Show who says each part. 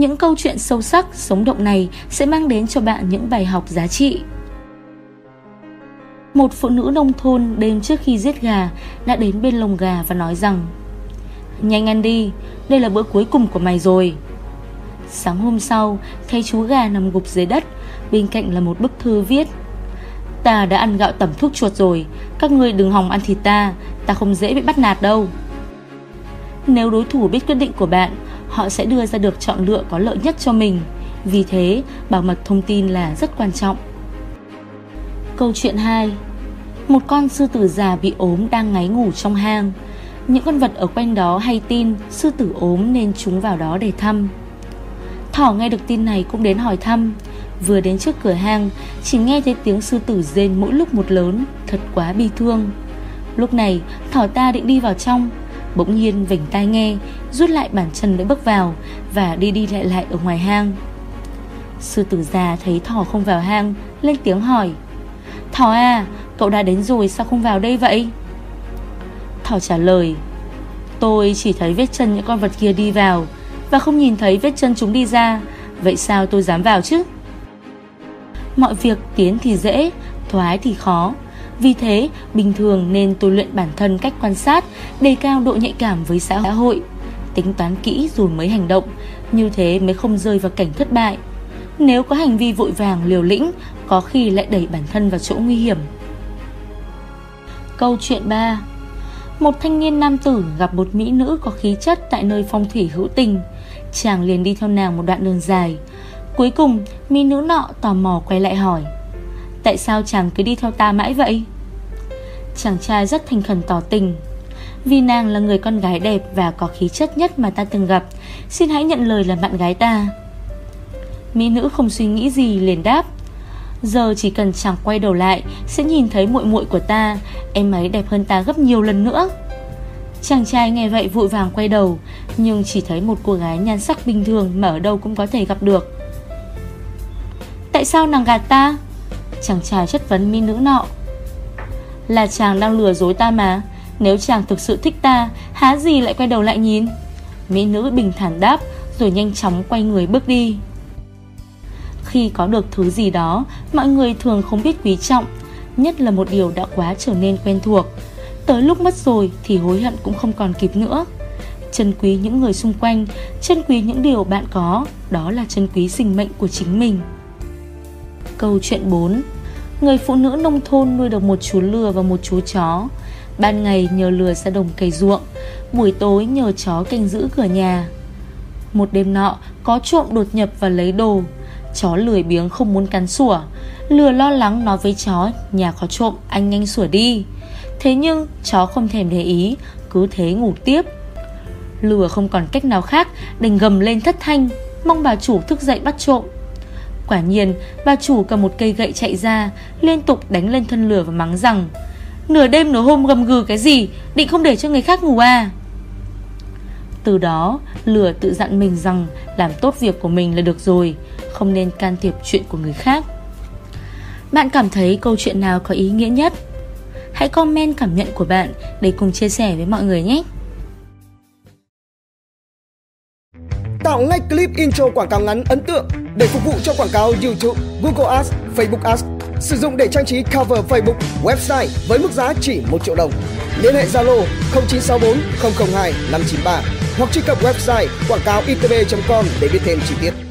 Speaker 1: Những câu chuyện sâu sắc, sống động này sẽ mang đến cho bạn những bài học giá trị. Một phụ nữ nông thôn đêm trước khi giết gà đã đến bên lồng gà và nói rằng Nhanh ăn đi, đây là bữa cuối cùng của mày rồi. Sáng hôm sau, thấy chú gà nằm gục dưới đất, bên cạnh là một bức thư viết Ta đã ăn gạo tẩm thuốc chuột rồi, các ngươi đừng hòng ăn thịt ta, ta không dễ bị bắt nạt đâu. Nếu đối thủ biết quyết định của bạn, họ sẽ đưa ra được chọn lựa có lợi nhất cho mình. Vì thế, bảo mật thông tin là rất quan trọng. Câu chuyện 2 Một con sư tử già bị ốm đang ngáy ngủ trong hang. Những con vật ở quanh đó hay tin sư tử ốm nên chúng vào đó để thăm. Thỏ nghe được tin này cũng đến hỏi thăm. Vừa đến trước cửa hang, chỉ nghe thấy tiếng sư tử rên mỗi lúc một lớn, thật quá bi thương. Lúc này, thỏ ta định đi vào trong, bỗng nhiên vành tai nghe, rút lại bàn chân để bước vào và đi đi lại lại ở ngoài hang. Sư tử già thấy thỏ không vào hang, lên tiếng hỏi. Thỏ à, cậu đã đến rồi sao không vào đây vậy? Thỏ trả lời. Tôi chỉ thấy vết chân những con vật kia đi vào và không nhìn thấy vết chân chúng đi ra, vậy sao tôi dám vào chứ? Mọi việc tiến thì dễ, thoái thì khó. Vì thế, bình thường nên tôi luyện bản thân cách quan sát, đề cao độ nhạy cảm với xã hội, tính toán kỹ rồi mới hành động, như thế mới không rơi vào cảnh thất bại. Nếu có hành vi vội vàng liều lĩnh, có khi lại đẩy bản thân vào chỗ nguy hiểm. Câu chuyện 3 Một thanh niên nam tử gặp một mỹ nữ có khí chất tại nơi phong thủy hữu tình. Chàng liền đi theo nàng một đoạn đường dài. Cuối cùng, mỹ nữ nọ tò mò quay lại hỏi Tại sao chàng cứ đi theo ta mãi vậy? Chàng trai rất thành khẩn tỏ tình. Vì nàng là người con gái đẹp Và có khí chất nhất mà ta từng gặp, Xin hãy nhận lời là bạn gái ta. Mỹ nữ không suy nghĩ gì liền đáp, Giờ chỉ cần chàng quay đầu lại, Sẽ nhìn thấy muội muội của ta, Em ấy đẹp hơn ta gấp nhiều lần nữa. Chàng trai nghe vậy vội vàng quay đầu, Nhưng chỉ thấy một cô gái nhan sắc bình thường Mà ở đâu cũng có thể gặp được. Tại sao nàng gạt ta? Chàng trai chất vấn mỹ nữ nọ. Là chàng đang lừa dối ta mà, Nếu chàng thực sự thích ta, Há gì lại quay đầu lại nhìn? Mỹ nữ bình thản đáp Rồi nhanh chóng quay người bước đi. Khi có được thứ gì đó, Mọi người thường không biết quý trọng, Nhất là một điều đã quá trở nên quen thuộc. Tới lúc mất rồi Thì hối hận cũng không còn kịp nữa. Trân quý những người xung quanh Trân quý những điều bạn có, Đó là trân quý sinh mệnh của chính mình. Câu chuyện 4 Người phụ nữ nông thôn nuôi được một chú lừa và một chú chó. Ban ngày nhờ lừa ra đồng cày ruộng, Buổi tối nhờ chó canh giữ cửa nhà. Một đêm nọ, có trộm đột nhập và lấy đồ. Chó lười biếng không muốn cắn sủa, Lừa lo lắng nói với chó, Nhà có trộm, anh nhanh sủa đi. Thế nhưng, chó không thèm để ý, Cứ thế ngủ tiếp. Lừa không còn cách nào khác, Đành gầm lên thất thanh, Mong bà chủ thức dậy bắt trộm. Quả nhiên, bà chủ cầm một cây gậy chạy ra, Liên tục đánh lên thân lửa và mắng rằng, Nửa đêm nửa hôm gầm gừ cái gì, Định không để cho người khác ngủ à? Từ đó, Lửa tự dặn mình rằng Làm tốt việc của mình là được rồi, Không nên can thiệp chuyện của người khác. Bạn cảm thấy câu chuyện nào có ý nghĩa nhất? Hãy comment cảm nhận của bạn Để cùng chia sẻ với mọi người nhé!
Speaker 2: Tạo ngay clip intro quảng cáo ngắn, ấn tượng để phục vụ cho quảng cáo YouTube, Google Ads, Facebook Ads. Sử dụng để trang trí cover Facebook, website với mức giá chỉ 1 triệu đồng. Liên hệ Zalo 0964 002 593 hoặc truy cập website quảng cáo itb.com để biết thêm chi tiết.